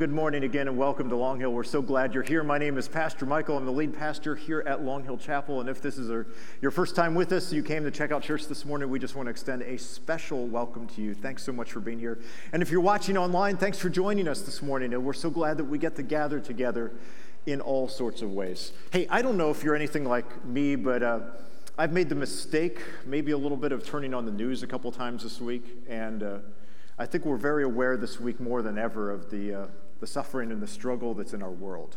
good morning again and welcome to Long Hill. We're so glad you're here. My name is Pastor Michael. I'm the lead pastor here at Long Hill Chapel. And if this is your first time with us, you came to check out church this morning, we just want to extend a special welcome to you. Thanks so much for being here. And if you're watching online, thanks for joining us this morning. And we're so glad that we get to gather together in all sorts of ways. Hey, I don't know if you're anything like me, but uh, I've made the mistake, maybe a little bit, of turning on the news a couple times this week. And uh, I think we're very aware this week more than ever of the, uh, the suffering and the struggle that's in our world.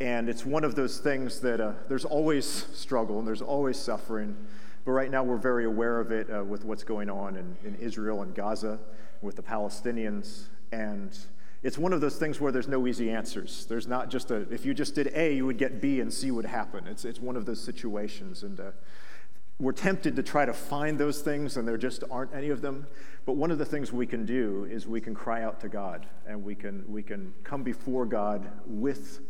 And it's one of those things that uh, there's always struggle and there's always suffering. But right now, we're very aware of it uh, with what's going on in, in Israel and Gaza, with the Palestinians. And it's one of those things where there's no easy answers. There's not just a, if you just did A, you would get B and C would happen. It's, it's one of those situations. And uh, we're tempted to try to find those things, and there just aren't any of them. But one of the things we can do is we can cry out to God, and we can, we can come before God with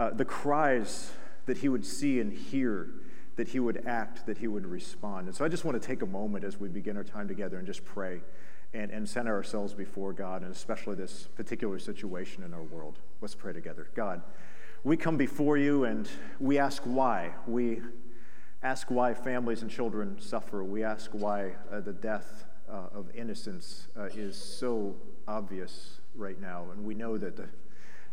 uh, the cries that He would see and hear, that He would act, that He would respond. And so I just want to take a moment as we begin our time together and just pray and, and center ourselves before God, and especially this particular situation in our world. Let's pray together. God, we come before you and we ask why. We ask why families and children suffer. We ask why uh, the death uh, of innocence uh, is so obvious right now. And we know that the,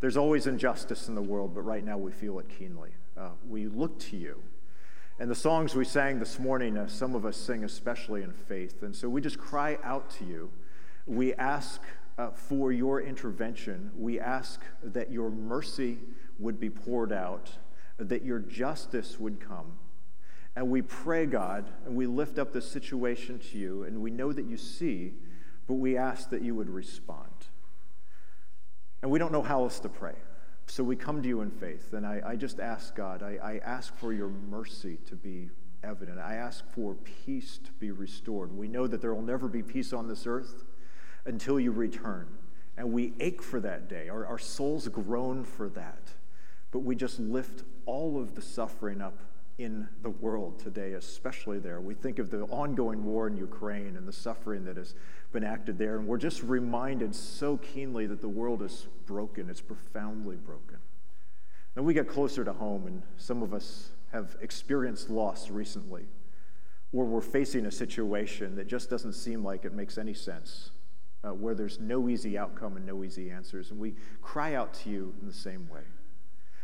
there's always injustice in the world, but right now we feel it keenly. Uh, we look to you. And the songs we sang this morning, uh, some of us sing especially in faith. And so we just cry out to you. We ask uh, for your intervention. We ask that your mercy would be poured out, that your justice would come and we pray, God, and we lift up this situation to you, and we know that you see, but we ask that you would respond. And we don't know how else to pray. So we come to you in faith. And I, I just ask, God, I, I ask for your mercy to be evident. I ask for peace to be restored. We know that there will never be peace on this earth until you return. And we ache for that day. Our, our souls groan for that. But we just lift all of the suffering up in the world today, especially there. We think of the ongoing war in Ukraine and the suffering that has been acted there, and we're just reminded so keenly that the world is broken. It's profoundly broken. And we get closer to home, and some of us have experienced loss recently, or we're facing a situation that just doesn't seem like it makes any sense, uh, where there's no easy outcome and no easy answers. And we cry out to you in the same way.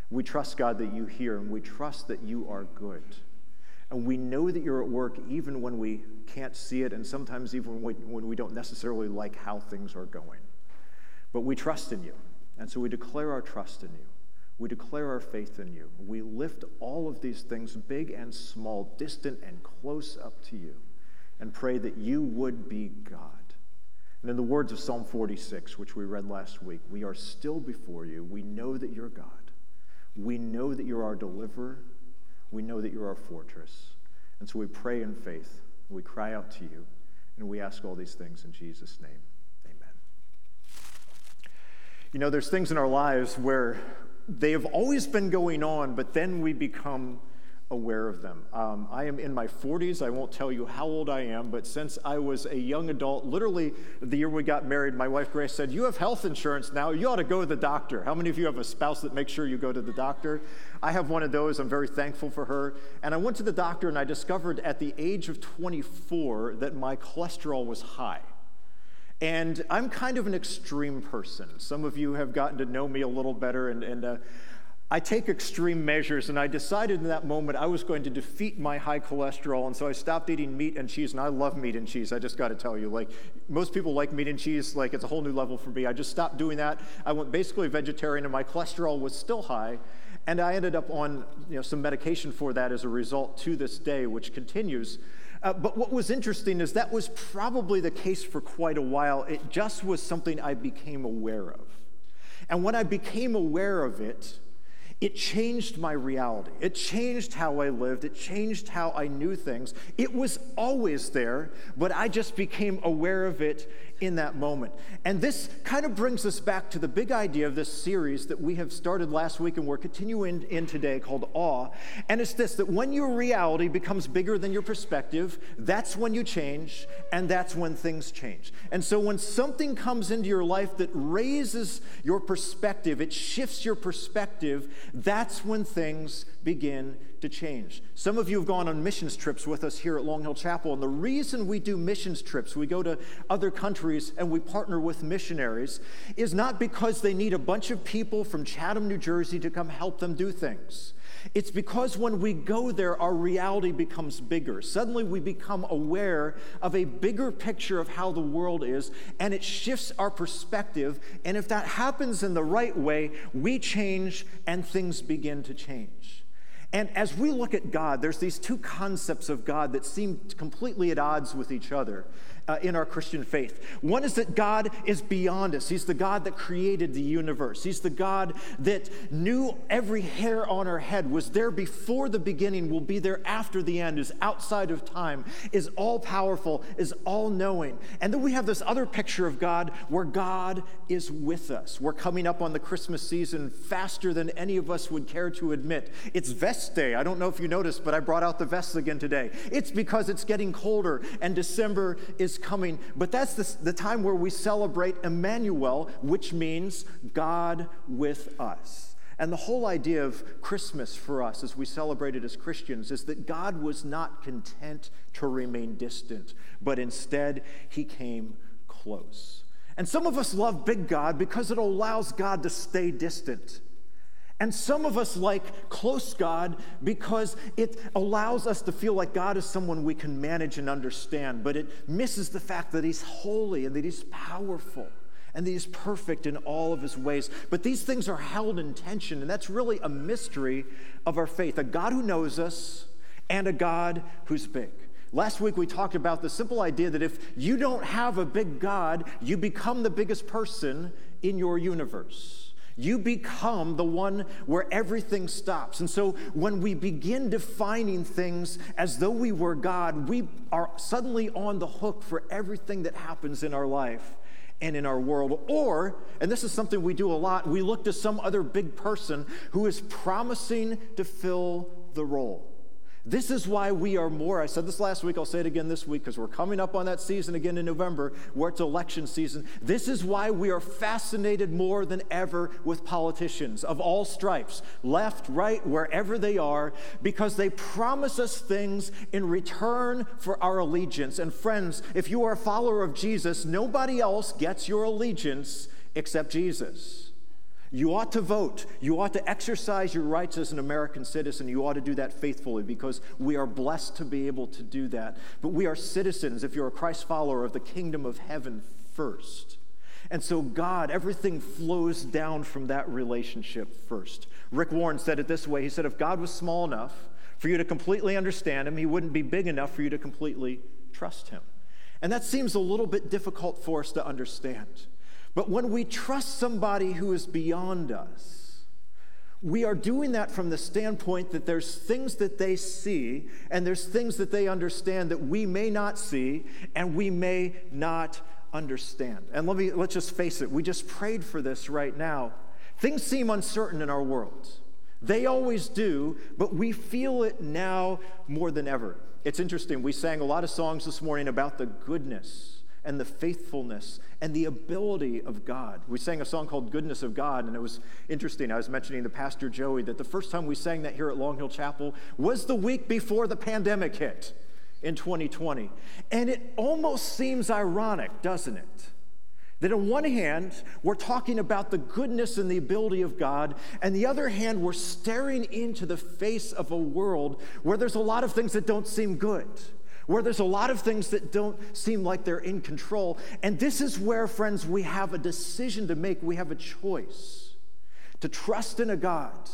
We trust, God, that you hear, and we trust that you are good. And we know that you're at work even when we can't see it, and sometimes even when we don't necessarily like how things are going. But we trust in you. And so we declare our trust in you. We declare our faith in you. We lift all of these things, big and small, distant and close, up to you, and pray that you would be God. And in the words of Psalm 46, which we read last week, we are still before you. We know that you're God. We know that you're our deliverer. We know that you're our fortress. And so we pray in faith. We cry out to you. And we ask all these things in Jesus' name. Amen. You know, there's things in our lives where they have always been going on, but then we become aware of them. Um, I am in my 40s. I won't tell you how old I am, but since I was a young adult, literally the year we got married, my wife Grace said, You have health insurance now. You ought to go to the doctor. How many of you have a spouse that makes sure you go to the doctor? I have one of those. I'm very thankful for her. And I went to the doctor and I discovered at the age of 24 that my cholesterol was high. And I'm kind of an extreme person. Some of you have gotten to know me a little better, and, and uh, I take extreme measures, and I decided in that moment I was going to defeat my high cholesterol, and so I stopped eating meat and cheese, and I love meat and cheese. I just got to tell you, like most people like meat and cheese, like it's a whole new level for me. I just stopped doing that. I went basically vegetarian, and my cholesterol was still high, and I ended up on you know some medication for that as a result to this day, which continues. Uh, but what was interesting is that was probably the case for quite a while. It just was something I became aware of, and when I became aware of it it changed my reality. It changed how I lived. It changed how I knew things. It was always there, but I just became aware of it in that moment. And this kind of brings us back to the big idea of this series that we have started last week and we're continuing in today called Awe. And it's this that when your reality becomes bigger than your perspective, that's when you change and that's when things change. And so when something comes into your life that raises your perspective, it shifts your perspective, that's when things begin to change. Some of you have gone on missions trips with us here at Long Hill Chapel, and the reason we do missions trips, we go to other countries and we partner with missionaries, is not because they need a bunch of people from Chatham, New Jersey to come help them do things. It's because when we go there, our reality becomes bigger. Suddenly, we become aware of a bigger picture of how the world is, and it shifts our perspective. And if that happens in the right way, we change and things begin to change. And as we look at God, there's these two concepts of God that seem completely at odds with each other uh, in our Christian faith. One is that God is beyond us. He's the God that created the universe. He's the God that knew every hair on our head, was there before the beginning, will be there after the end, is outside of time, is all powerful, is all knowing. And then we have this other picture of God where God is with us. We're coming up on the Christmas season faster than any of us would care to admit. It's vest day. I don't know if you noticed, but I brought out the vests again today. It's because it's getting colder and December is coming, but that's the, the time where we celebrate Emmanuel, which means God with us. And the whole idea of Christmas for us as we celebrate it as Christians is that God was not content to remain distant, but instead he came close. And some of us love big God because it allows God to stay distant. And some of us like close God because it allows us to feel like God is someone we can manage and understand, but it misses the fact that He's holy and that He's powerful and that He's perfect in all of His ways. But these things are held in tension, and that's really a mystery of our faith a God who knows us and a God who's big. Last week we talked about the simple idea that if you don't have a big God, you become the biggest person in your universe. You become the one where everything stops. And so when we begin defining things as though we were God, we are suddenly on the hook for everything that happens in our life and in our world. Or, and this is something we do a lot, we look to some other big person who is promising to fill the role. This is why we are more, I said this last week, I'll say it again this week because we're coming up on that season again in November where it's election season. This is why we are fascinated more than ever with politicians of all stripes, left, right, wherever they are, because they promise us things in return for our allegiance. And friends, if you are a follower of Jesus, nobody else gets your allegiance except Jesus. You ought to vote. You ought to exercise your rights as an American citizen. You ought to do that faithfully because we are blessed to be able to do that. But we are citizens, if you're a Christ follower, of the kingdom of heaven first. And so, God, everything flows down from that relationship first. Rick Warren said it this way He said, If God was small enough for you to completely understand him, he wouldn't be big enough for you to completely trust him. And that seems a little bit difficult for us to understand. But when we trust somebody who is beyond us, we are doing that from the standpoint that there's things that they see and there's things that they understand that we may not see and we may not understand. And let me let's just face it, we just prayed for this right now. Things seem uncertain in our world. They always do, but we feel it now more than ever. It's interesting. We sang a lot of songs this morning about the goodness and the faithfulness and the ability of God. We sang a song called Goodness of God, and it was interesting. I was mentioning to Pastor Joey that the first time we sang that here at Long Hill Chapel was the week before the pandemic hit in 2020. And it almost seems ironic, doesn't it? That on one hand, we're talking about the goodness and the ability of God, and the other hand, we're staring into the face of a world where there's a lot of things that don't seem good where there's a lot of things that don't seem like they're in control. And this is where, friends, we have a decision to make. We have a choice to trust in a God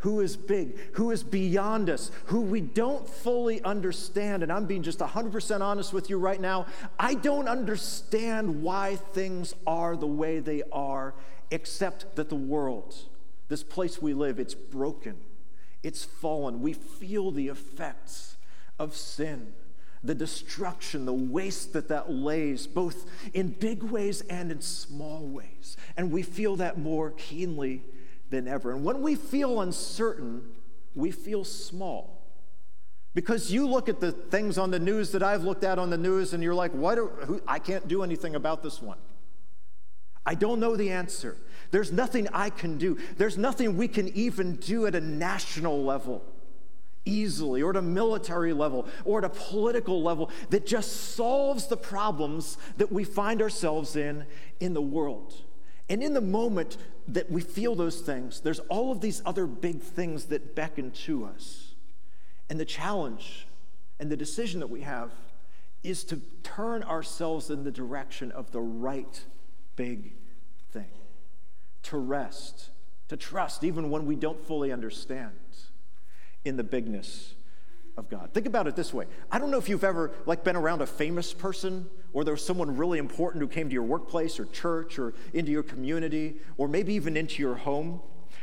who is big, who is beyond us, who we don't fully understand. And I'm being just 100% honest with you right now. I don't understand why things are the way they are, except that the world, this place we live, it's broken, it's fallen. We feel the effects of sin. The destruction, the waste that that lays, both in big ways and in small ways. And we feel that more keenly than ever. And when we feel uncertain, we feel small. Because you look at the things on the news that I've looked at on the news, and you're like, what? Are, who, I can't do anything about this one. I don't know the answer. There's nothing I can do. There's nothing we can even do at a national level easily, or at a military level, or at a political level that just solves the problems that we find ourselves in in the world. And in the moment that we feel those things, there's all of these other big things that beckon to us. And the challenge and the decision that we have is to turn ourselves in the direction of the right big thing, to rest, to trust, even when we don't fully understand in the bigness of God. Think about it this way. I don't know if you've ever like been around a famous person or there was someone really important who came to your workplace or church or into your community or maybe even into your home.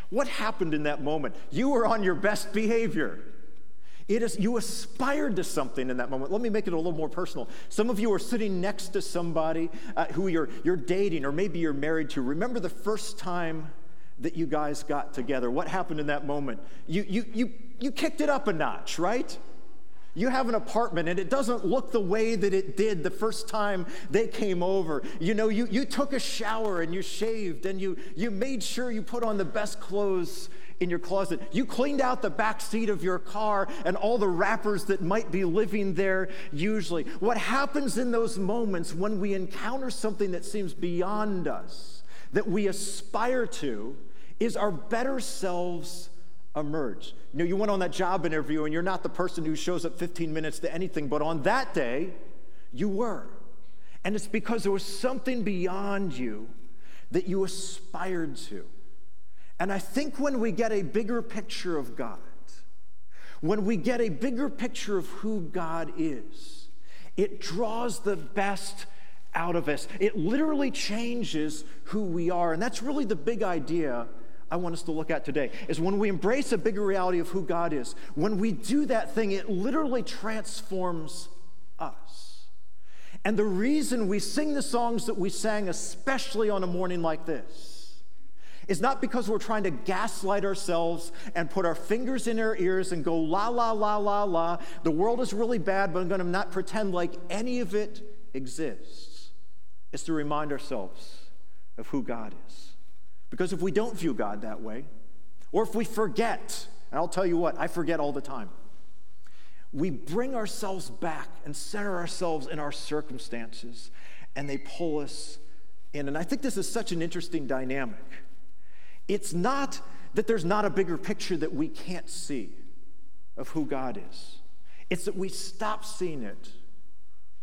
What happened in that moment? You were on your best behavior. It is you aspired to something in that moment. Let me make it a little more personal. Some of you are sitting next to somebody uh, who you're, you're dating or maybe you're married to. Remember the first time that you guys got together? What happened in that moment? You, you, you, you kicked it up a notch, right? You have an apartment and it doesn't look the way that it did the first time they came over. You know, you, you took a shower and you shaved and you, you made sure you put on the best clothes in your closet. You cleaned out the back seat of your car and all the wrappers that might be living there usually. What happens in those moments when we encounter something that seems beyond us, that we aspire to, is our better selves emerge. You know, you went on that job interview and you're not the person who shows up 15 minutes to anything, but on that day, you were. And it's because there was something beyond you that you aspired to. And I think when we get a bigger picture of God, when we get a bigger picture of who God is, it draws the best out of us. It literally changes who we are. And that's really the big idea I want us to look at today is when we embrace a bigger reality of who God is, when we do that thing, it literally transforms us. And the reason we sing the songs that we sang, especially on a morning like this, is not because we're trying to gaslight ourselves and put our fingers in our ears and go la la la la la. The world is really bad, but I'm going to not pretend like any of it exists. It's to remind ourselves of who God is. Because if we don't view God that way, or if we forget, and I'll tell you what, I forget all the time, we bring ourselves back and center ourselves in our circumstances, and they pull us in. And I think this is such an interesting dynamic. It's not that there's not a bigger picture that we can't see of who God is, it's that we stop seeing it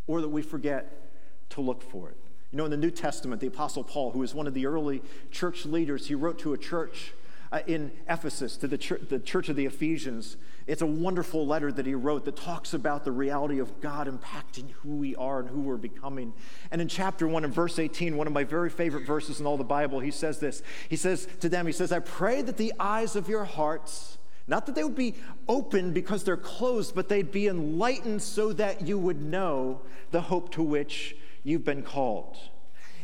or that we forget to look for it. You know, in the New Testament, the Apostle Paul, who was one of the early church leaders, he wrote to a church uh, in Ephesus, to the church, the church of the Ephesians. It's a wonderful letter that he wrote that talks about the reality of God impacting who we are and who we're becoming. And in chapter 1 and verse 18, one of my very favorite verses in all the Bible, he says this. He says to them, he says, I pray that the eyes of your hearts, not that they would be open because they're closed, but they'd be enlightened so that you would know the hope to which you've been called.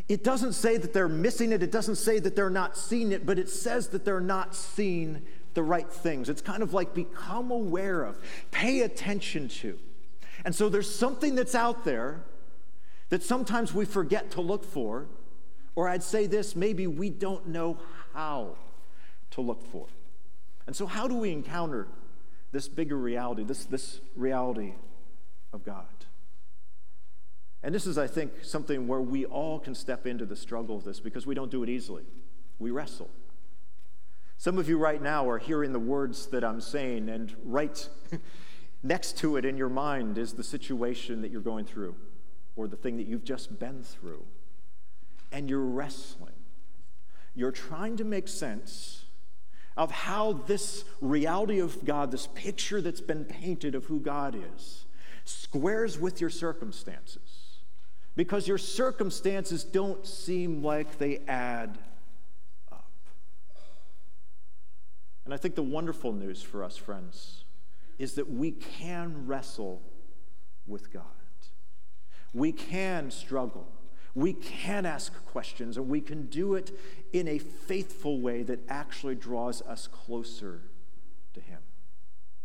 It doesn't say that they're missing it, it doesn't say that they're not seeing it, but it says that they're not seeing the right things. It's kind of like become aware of, pay attention to. And so there's something that's out there that sometimes we forget to look for, or I'd say this maybe we don't know how to look for. And so, how do we encounter this bigger reality, this, this reality of God? And this is, I think, something where we all can step into the struggle of this because we don't do it easily. We wrestle. Some of you right now are hearing the words that I'm saying, and right next to it in your mind is the situation that you're going through or the thing that you've just been through. And you're wrestling. You're trying to make sense of how this reality of God, this picture that's been painted of who God is, squares with your circumstances because your circumstances don't seem like they add up. And I think the wonderful news for us, friends, is that we can wrestle with God. We can struggle. We can ask questions, and we can do it in a faithful way that actually draws us closer to Him.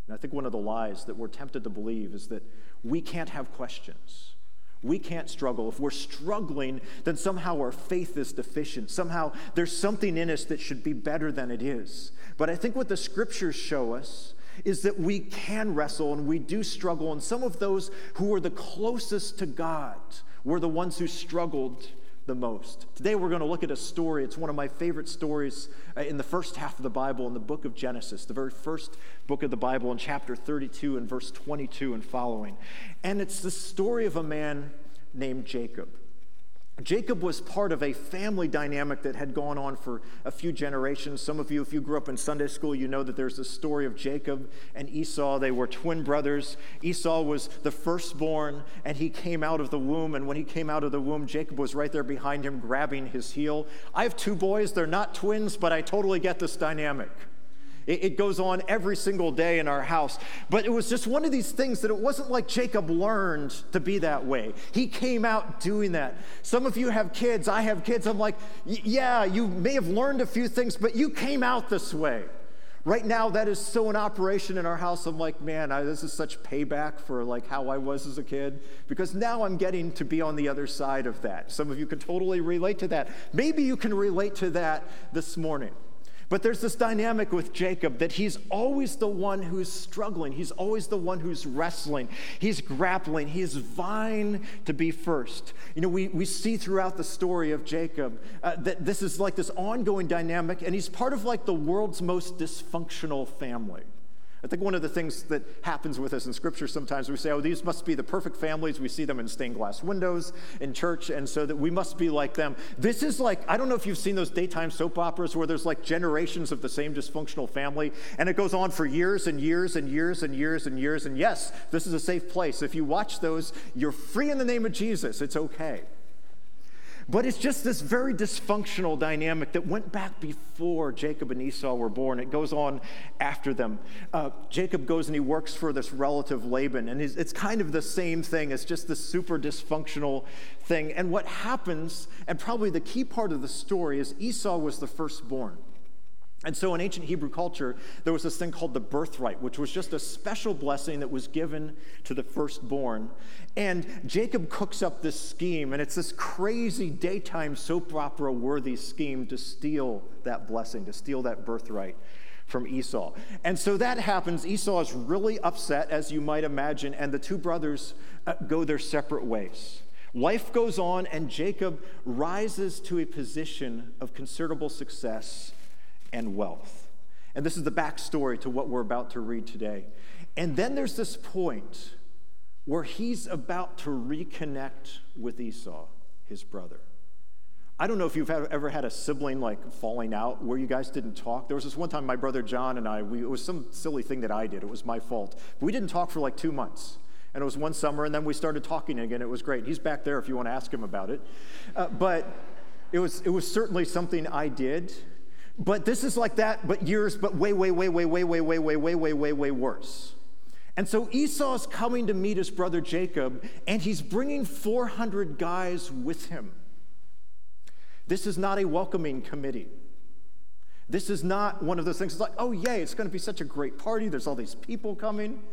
And I think one of the lies that we're tempted to believe is that we can't have questions. We can't struggle. If we're struggling, then somehow our faith is deficient. Somehow there's something in us that should be better than it is. But I think what the scriptures show us is that we can wrestle and we do struggle. And some of those who were the closest to God were the ones who struggled the most. Today we're going to look at a story. It's one of my favorite stories uh, in the first half of the Bible, in the book of Genesis, the very first book of the Bible, in chapter 32 and verse 22 and following. And it's the story of a man named Jacob. Jacob was part of a family dynamic that had gone on for a few generations. Some of you, if you grew up in Sunday school, you know that there's the story of Jacob and Esau. They were twin brothers. Esau was the firstborn, and he came out of the womb. And when he came out of the womb, Jacob was right there behind him, grabbing his heel. I have two boys. They're not twins, but I totally get this dynamic. It, it goes on every single day in our house. But it was just one of these things that it wasn't like Jacob learned to be that way. He came out doing that. Some of you have kids. I have kids. I'm like, yeah, you may have learned a few things, but you came out this way. Right now, that is so in operation in our house. I'm like, man, I, this is such payback for like how I was as a kid because now I'm getting to be on the other side of that. Some of you can totally relate to that. Maybe you can relate to that this morning. But there's this dynamic with Jacob that he's always the one who's struggling. He's always the one who's wrestling. He's grappling. He's vying to be first. You know, we, we see throughout the story of Jacob uh, that this is like this ongoing dynamic, and he's part of like the world's most dysfunctional family. I think one of the things that happens with us in Scripture sometimes we say, oh, these must be the perfect families. We see them in stained glass windows in church, and so that we must be like them. This is like, I don't know if you've seen those daytime soap operas where there's like generations of the same dysfunctional family, and it goes on for years and years and years and years and years. And yes, this is a safe place. If you watch those, you're free in the name of Jesus. It's okay. But it's just this very dysfunctional dynamic that went back before Jacob and Esau were born. It goes on after them. Uh, Jacob goes and he works for this relative Laban, and it's kind of the same thing. It's just this super dysfunctional thing. And what happens, and probably the key part of the story, is Esau was the firstborn. And so in ancient Hebrew culture, there was this thing called the birthright, which was just a special blessing that was given to the firstborn. And Jacob cooks up this scheme, and it's this crazy daytime soap opera worthy scheme to steal that blessing, to steal that birthright from Esau. And so that happens. Esau is really upset, as you might imagine, and the two brothers uh, go their separate ways. Life goes on, and Jacob rises to a position of considerable success and wealth. And this is the backstory to what we're about to read today. And then there's this point where he's about to reconnect with Esau, his brother. I don't know if you've ever had a sibling like falling out where you guys didn't talk. There was this one time my brother John and I, we, it was some silly thing that I did. It was my fault. We didn't talk for like two months. And it was one summer, and then we started talking again. It was great. He's back there if you want to ask him about it. Uh, but it was, it was certainly something I did. But this is like that, but years, but way, way, way, way, way, way, way, way, way, way, way, way worse. And so Esau's coming to meet his brother Jacob, and he's bringing 400 guys with him. This is not a welcoming committee. This is not one of those things. It's like, oh, yay, it's going to be such a great party. There's all these people coming.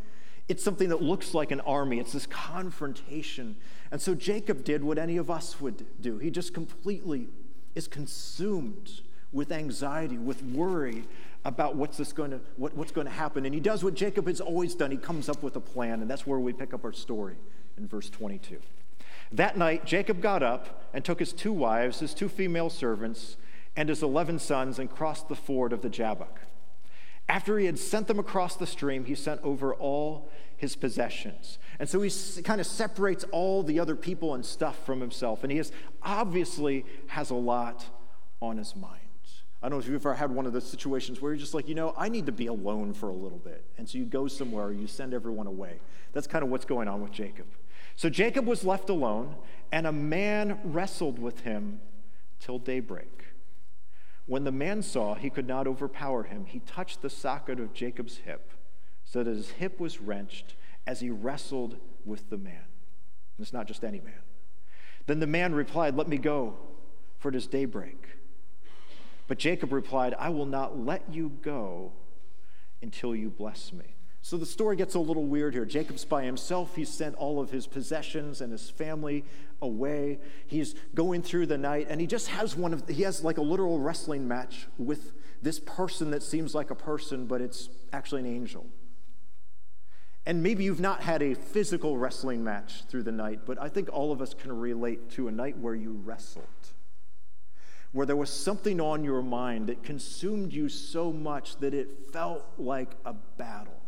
It's something that looks like an army. It's this confrontation. And so Jacob did what any of us would do. He just completely is consumed with anxiety, with worry about what's this going to what, what's going to happen. And he does what Jacob has always done. He comes up with a plan, and that's where we pick up our story in verse 22. That night, Jacob got up and took his two wives, his two female servants, and his 11 sons and crossed the ford of the Jabbok. After he had sent them across the stream, he sent over all his possessions. And so he kind of separates all the other people and stuff from himself. And he has, obviously has a lot on his mind. I don't know if you've ever had one of those situations where you're just like, you know, I need to be alone for a little bit. And so you go somewhere, you send everyone away. That's kind of what's going on with Jacob. So Jacob was left alone, and a man wrestled with him till daybreak. When the man saw he could not overpower him, he touched the socket of Jacob's hip, so that his hip was wrenched as he wrestled with the man. And it's not just any man. Then the man replied, Let me go, for it is daybreak. But Jacob replied, I will not let you go until you bless me. So the story gets a little weird here. Jacob's by himself. He's sent all of his possessions and his family away. He's going through the night and he just has one of he has like a literal wrestling match with this person that seems like a person but it's actually an angel. And maybe you've not had a physical wrestling match through the night, but I think all of us can relate to a night where you wrestled where there was something on your mind that consumed you so much that it felt like a battle.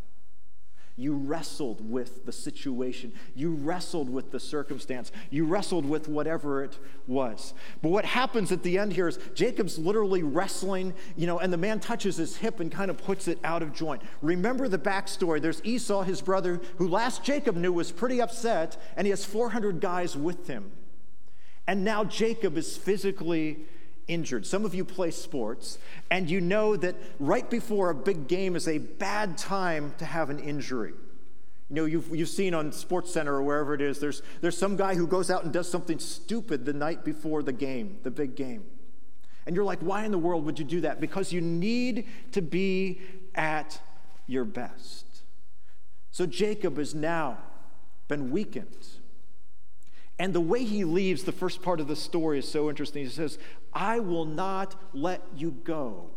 You wrestled with the situation. You wrestled with the circumstance. You wrestled with whatever it was. But what happens at the end here is Jacob's literally wrestling, you know, and the man touches his hip and kind of puts it out of joint. Remember the backstory. There's Esau, his brother, who last Jacob knew was pretty upset, and he has 400 guys with him. And now Jacob is physically injured. Some of you play sports, and you know that right before a big game is a bad time to have an injury. You know, you've, you've seen on Sports Center or wherever it is, there's, there's some guy who goes out and does something stupid the night before the game, the big game. And you're like, why in the world would you do that? Because you need to be at your best. So Jacob has now been weakened. And the way he leaves the first part of the story is so interesting. He says, I will not let you go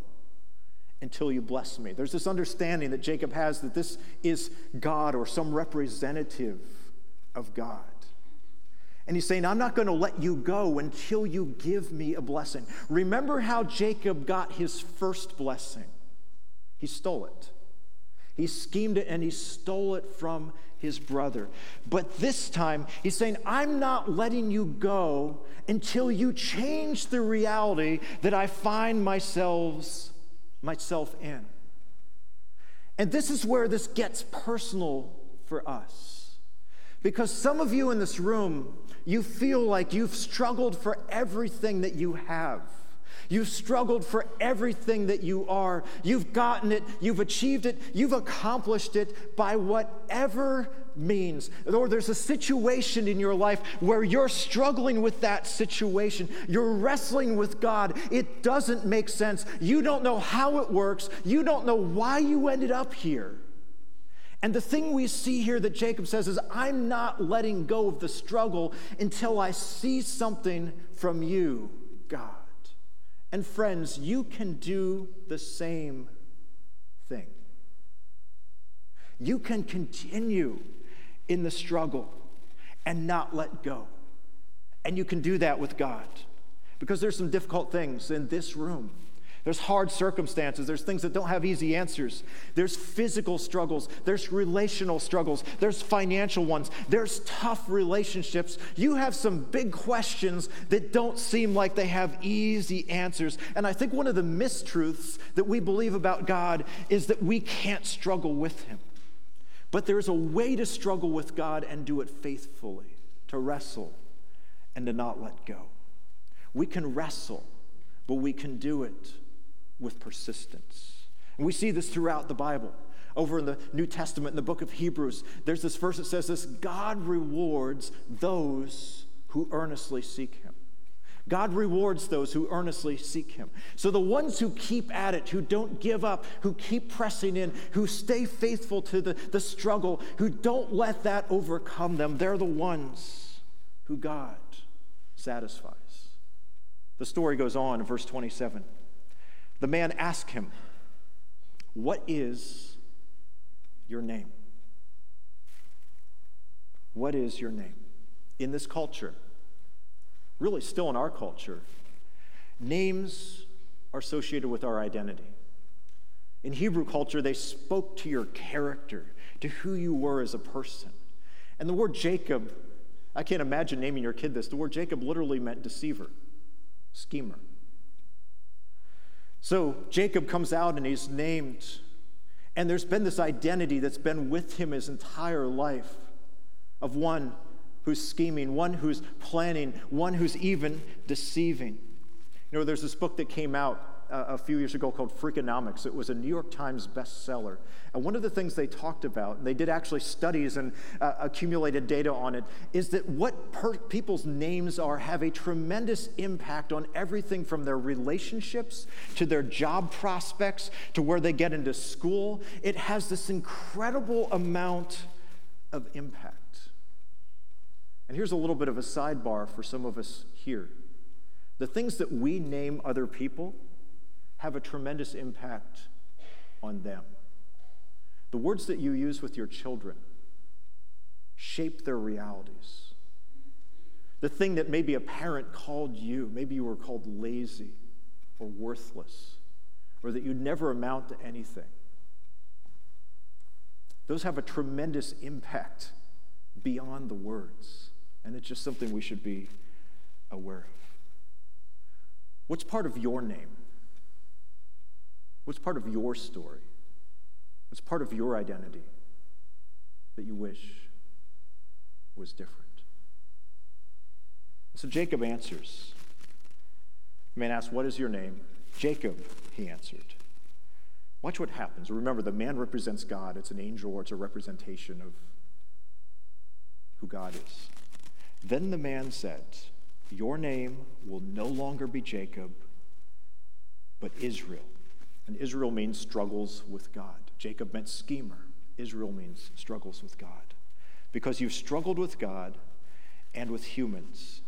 until you bless me. There's this understanding that Jacob has that this is God or some representative of God. And he's saying, I'm not going to let you go until you give me a blessing. Remember how Jacob got his first blessing? He stole it. He schemed it and he stole it from his brother. But this time, he's saying, I'm not letting you go until you change the reality that I find myself, myself in. And this is where this gets personal for us. Because some of you in this room, you feel like you've struggled for everything that you have. You've struggled for everything that you are. You've gotten it, you've achieved it, you've accomplished it by whatever means. Or there's a situation in your life where you're struggling with that situation. You're wrestling with God. It doesn't make sense. You don't know how it works. You don't know why you ended up here. And the thing we see here that Jacob says is, I'm not letting go of the struggle until I see something from you, God. And friends, you can do the same thing. You can continue in the struggle and not let go. And you can do that with God because there's some difficult things in this room. There's hard circumstances. There's things that don't have easy answers. There's physical struggles. There's relational struggles. There's financial ones. There's tough relationships. You have some big questions that don't seem like they have easy answers. And I think one of the mistruths that we believe about God is that we can't struggle with Him. But there's a way to struggle with God and do it faithfully, to wrestle and to not let go. We can wrestle, but we can do it with persistence. And we see this throughout the Bible. Over in the New Testament, in the book of Hebrews, there's this verse that says this God rewards those who earnestly seek him. God rewards those who earnestly seek him. So the ones who keep at it, who don't give up, who keep pressing in, who stay faithful to the, the struggle, who don't let that overcome them, they're the ones who God satisfies. The story goes on in verse 27. The man asked him, What is your name? What is your name? In this culture, really still in our culture, names are associated with our identity. In Hebrew culture, they spoke to your character, to who you were as a person. And the word Jacob, I can't imagine naming your kid this. The word Jacob literally meant deceiver, schemer. So Jacob comes out and he's named, and there's been this identity that's been with him his entire life of one who's scheming, one who's planning, one who's even deceiving. You know, there's this book that came out a few years ago called Freakonomics. It was a New York Times bestseller. And one of the things they talked about, and they did actually studies and uh, accumulated data on it, is that what per- people's names are have a tremendous impact on everything from their relationships to their job prospects to where they get into school. It has this incredible amount of impact. And here's a little bit of a sidebar for some of us here. The things that we name other people have a tremendous impact on them. The words that you use with your children shape their realities. The thing that maybe a parent called you, maybe you were called lazy or worthless, or that you'd never amount to anything, those have a tremendous impact beyond the words. And it's just something we should be aware of. What's part of your name? What's part of your story? What's part of your identity that you wish was different? So Jacob answers. The man asks, What is your name? Jacob, he answered. Watch what happens. Remember, the man represents God. It's an angel or it's a representation of who God is. Then the man said, Your name will no longer be Jacob, but Israel. And Israel means struggles with God. Jacob meant schemer. Israel means struggles with God. Because you've struggled with God and with humans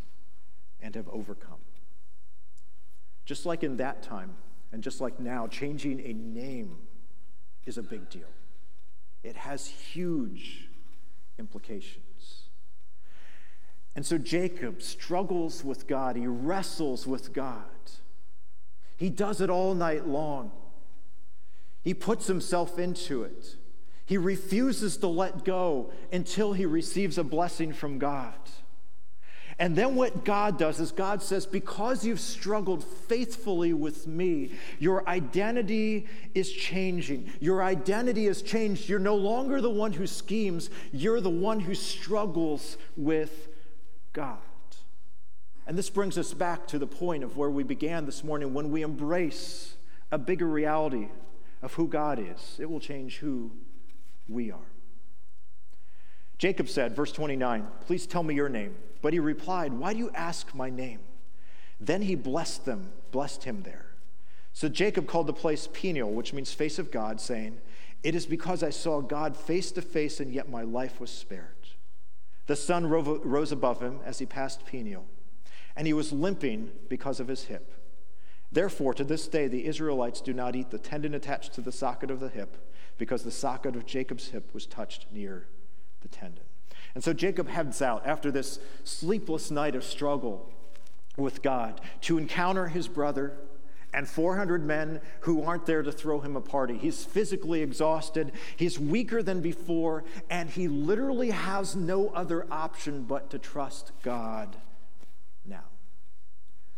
and have overcome. Just like in that time, and just like now, changing a name is a big deal. It has huge implications. And so Jacob struggles with God, he wrestles with God. He does it all night long. He puts himself into it. He refuses to let go until he receives a blessing from God. And then what God does is God says, Because you've struggled faithfully with me, your identity is changing. Your identity has changed. You're no longer the one who schemes, you're the one who struggles with God. And this brings us back to the point of where we began this morning when we embrace a bigger reality of who God is, it will change who we are. Jacob said, verse 29, Please tell me your name. But he replied, Why do you ask my name? Then he blessed them, blessed him there. So Jacob called the place Peniel, which means face of God, saying, It is because I saw God face to face, and yet my life was spared. The sun rose above him as he passed Peniel, and he was limping because of his hip. Therefore, to this day, the Israelites do not eat the tendon attached to the socket of the hip, because the socket of Jacob's hip was touched near the tendon. And so Jacob heads out after this sleepless night of struggle with God to encounter his brother and 400 men who aren't there to throw him a party. He's physically exhausted, he's weaker than before, and he literally has no other option but to trust God now.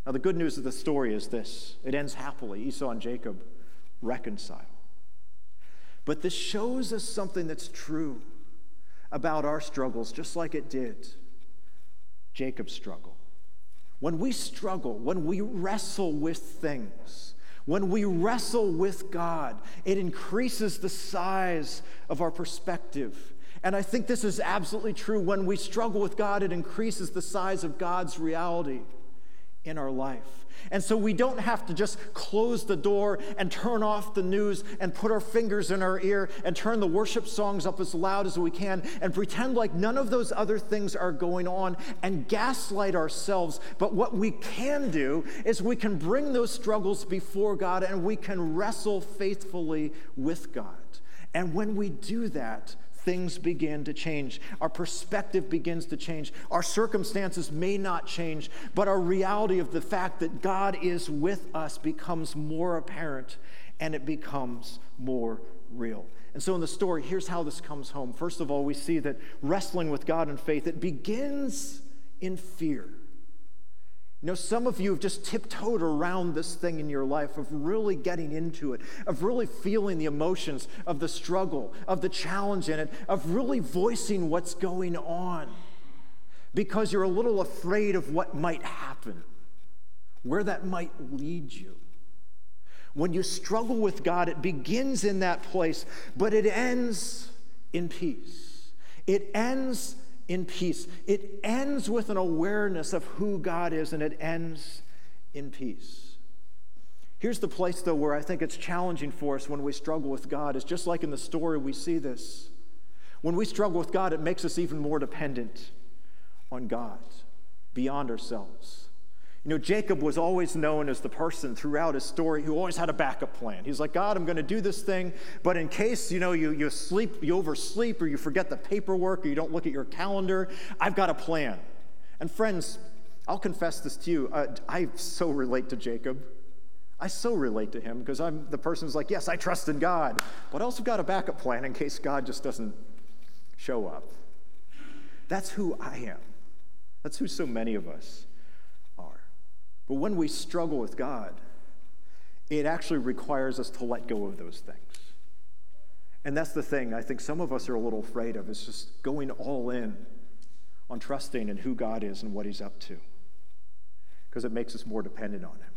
Now, the good news of the story is this it ends happily. Esau and Jacob reconcile. But this shows us something that's true about our struggles, just like it did Jacob's struggle. When we struggle, when we wrestle with things, when we wrestle with God, it increases the size of our perspective. And I think this is absolutely true. When we struggle with God, it increases the size of God's reality in our life. And so we don't have to just close the door and turn off the news and put our fingers in our ear and turn the worship songs up as loud as we can and pretend like none of those other things are going on and gaslight ourselves. But what we can do is we can bring those struggles before God and we can wrestle faithfully with God. And when we do that, things begin to change. Our perspective begins to change. Our circumstances may not change, but our reality of the fact that God is with us becomes more apparent and it becomes more real. And so in the story, here's how this comes home. First of all, we see that wrestling with God in faith, it begins in fear. You know, some of you have just tiptoed around this thing in your life of really getting into it, of really feeling the emotions of the struggle, of the challenge in it, of really voicing what's going on because you're a little afraid of what might happen, where that might lead you. When you struggle with God, it begins in that place, but it ends in peace. It ends in peace. It ends with an awareness of who God is, and it ends in peace. Here's the place, though, where I think it's challenging for us when we struggle with God. is just like in the story we see this. When we struggle with God, it makes us even more dependent on God, beyond ourselves. You know, Jacob was always known as the person throughout his story who always had a backup plan. He's like, God, I'm going to do this thing, but in case, you know, you, you sleep, you oversleep, or you forget the paperwork, or you don't look at your calendar, I've got a plan. And friends, I'll confess this to you. Uh, I so relate to Jacob. I so relate to him because I'm the person who's like, yes, I trust in God, but I also got a backup plan in case God just doesn't show up. That's who I am. That's who so many of us. But when we struggle with God, it actually requires us to let go of those things. And that's the thing I think some of us are a little afraid of is just going all in on trusting in who God is and what He's up to because it makes us more dependent on Him.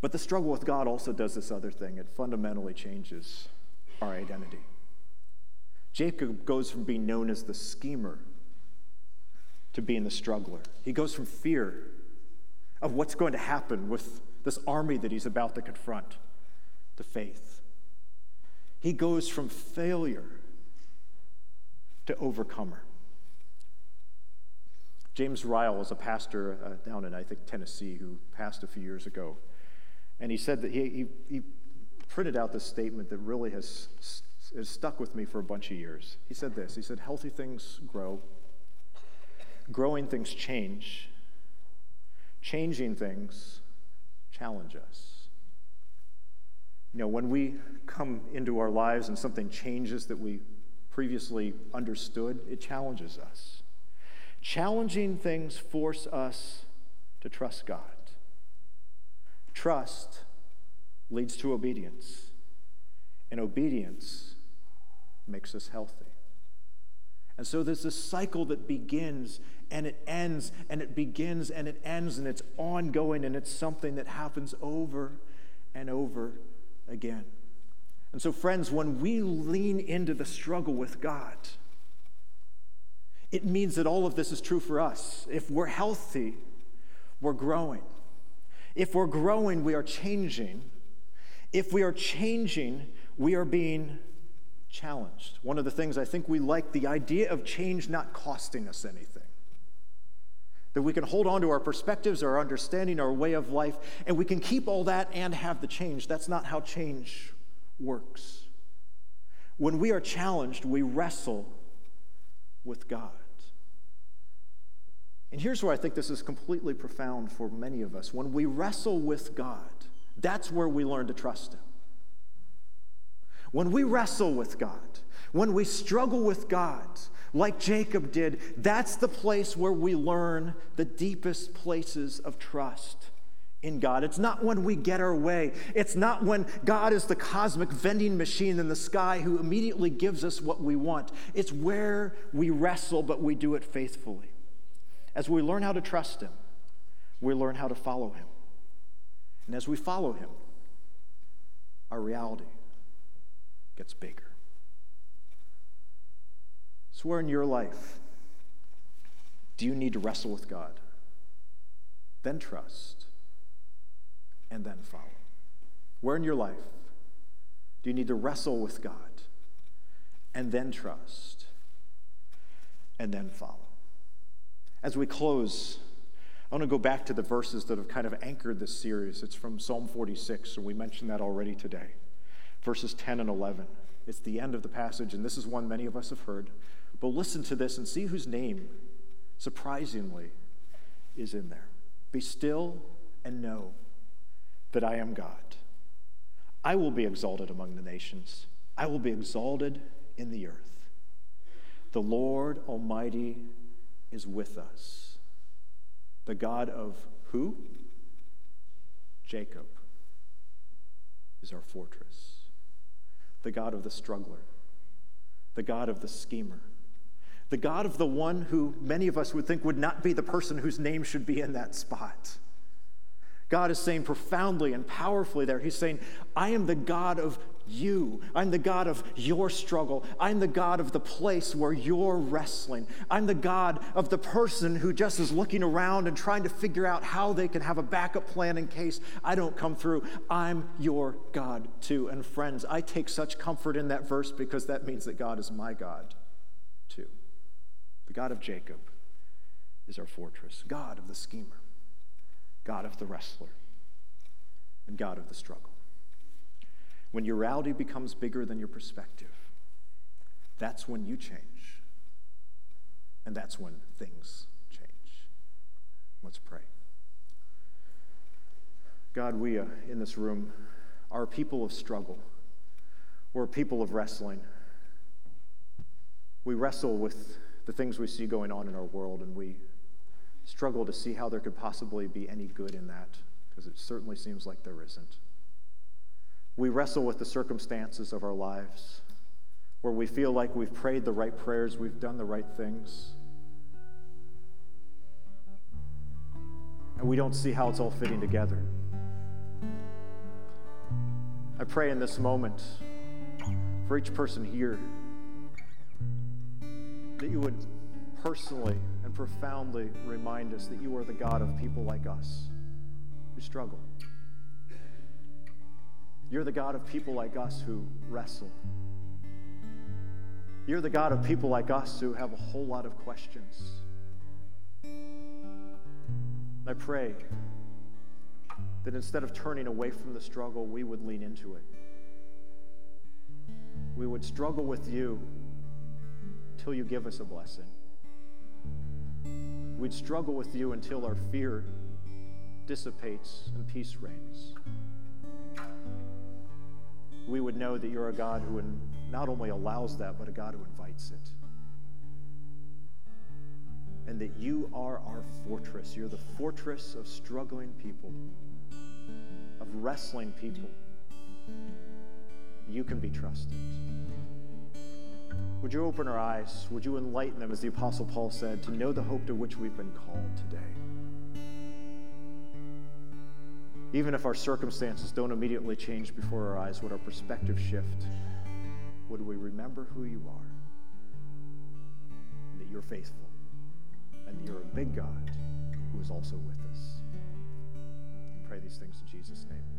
But the struggle with God also does this other thing it fundamentally changes our identity. Jacob goes from being known as the schemer to being the struggler. He goes from fear of what's going to happen with this army that he's about to confront to faith. He goes from failure to overcomer. James Ryle was a pastor uh, down in, I think, Tennessee who passed a few years ago. And he said that he, he, he printed out this statement that really has, has stuck with me for a bunch of years. He said this He said, Healthy things grow, growing things change, changing things challenge us. You know, when we come into our lives and something changes that we previously understood, it challenges us. Challenging things force us to trust God. Trust leads to obedience, and obedience makes us healthy. And so there's this cycle that begins and it ends and it begins and it ends and it's ongoing and it's something that happens over and over again. And so, friends, when we lean into the struggle with God, it means that all of this is true for us. If we're healthy, we're growing. If we're growing, we are changing. If we are changing, we are being challenged. One of the things I think we like the idea of change not costing us anything. That we can hold on to our perspectives, our understanding, our way of life, and we can keep all that and have the change. That's not how change works. When we are challenged, we wrestle with God. And here's where I think this is completely profound for many of us. When we wrestle with God, that's where we learn to trust Him. When we wrestle with God, when we struggle with God, like Jacob did, that's the place where we learn the deepest places of trust in God. It's not when we get our way. It's not when God is the cosmic vending machine in the sky who immediately gives us what we want. It's where we wrestle, but we do it faithfully. As we learn how to trust Him, we learn how to follow Him. And as we follow Him, our reality gets bigger. So, where in your life do you need to wrestle with God? Then trust, and then follow. Where in your life do you need to wrestle with God? And then trust, and then follow. As we close, I want to go back to the verses that have kind of anchored this series. It's from Psalm 46, and we mentioned that already today. Verses 10 and 11. It's the end of the passage, and this is one many of us have heard. But listen to this and see whose name, surprisingly, is in there. Be still and know that I am God. I will be exalted among the nations, I will be exalted in the earth. The Lord Almighty is with us. The God of who? Jacob is our fortress. The God of the struggler. The God of the schemer. The God of the one who many of us would think would not be the person whose name should be in that spot. God is saying profoundly and powerfully there, He's saying, I am the God of you. I'm the God of your struggle. I'm the God of the place where you're wrestling. I'm the God of the person who just is looking around and trying to figure out how they can have a backup plan in case I don't come through. I'm your God too. And friends, I take such comfort in that verse because that means that God is my God too. The God of Jacob is our fortress, God of the schemer. God of the wrestler, and God of the struggle. When your reality becomes bigger than your perspective, that's when you change. And that's when things change. Let's pray. God, we uh, in this room are people of struggle. We're people of wrestling. We wrestle with the things we see going on in our world, and we struggle to see how there could possibly be any good in that, because it certainly seems like there isn't. We wrestle with the circumstances of our lives where we feel like we've prayed the right prayers, we've done the right things. And we don't see how it's all fitting together. I pray in this moment for each person here that you would personally and profoundly remind us that you are the God of people like us who struggle. You're the God of people like us who wrestle. You're the God of people like us who have a whole lot of questions. I pray that instead of turning away from the struggle, we would lean into it. We would struggle with you till you give us a blessing. We'd struggle with you until our fear dissipates and peace reigns. We would know that you're a God who not only allows that, but a God who invites it. And that you are our fortress. You're the fortress of struggling people, of wrestling people. You can be trusted. Would you open our eyes? Would you enlighten them, as the Apostle Paul said, to know the hope to which we've been called today? Even if our circumstances don't immediately change before our eyes, would our perspective shift? Would we remember who you are? And that you're faithful, and that you're a big God who is also with us. I pray these things in Jesus' name.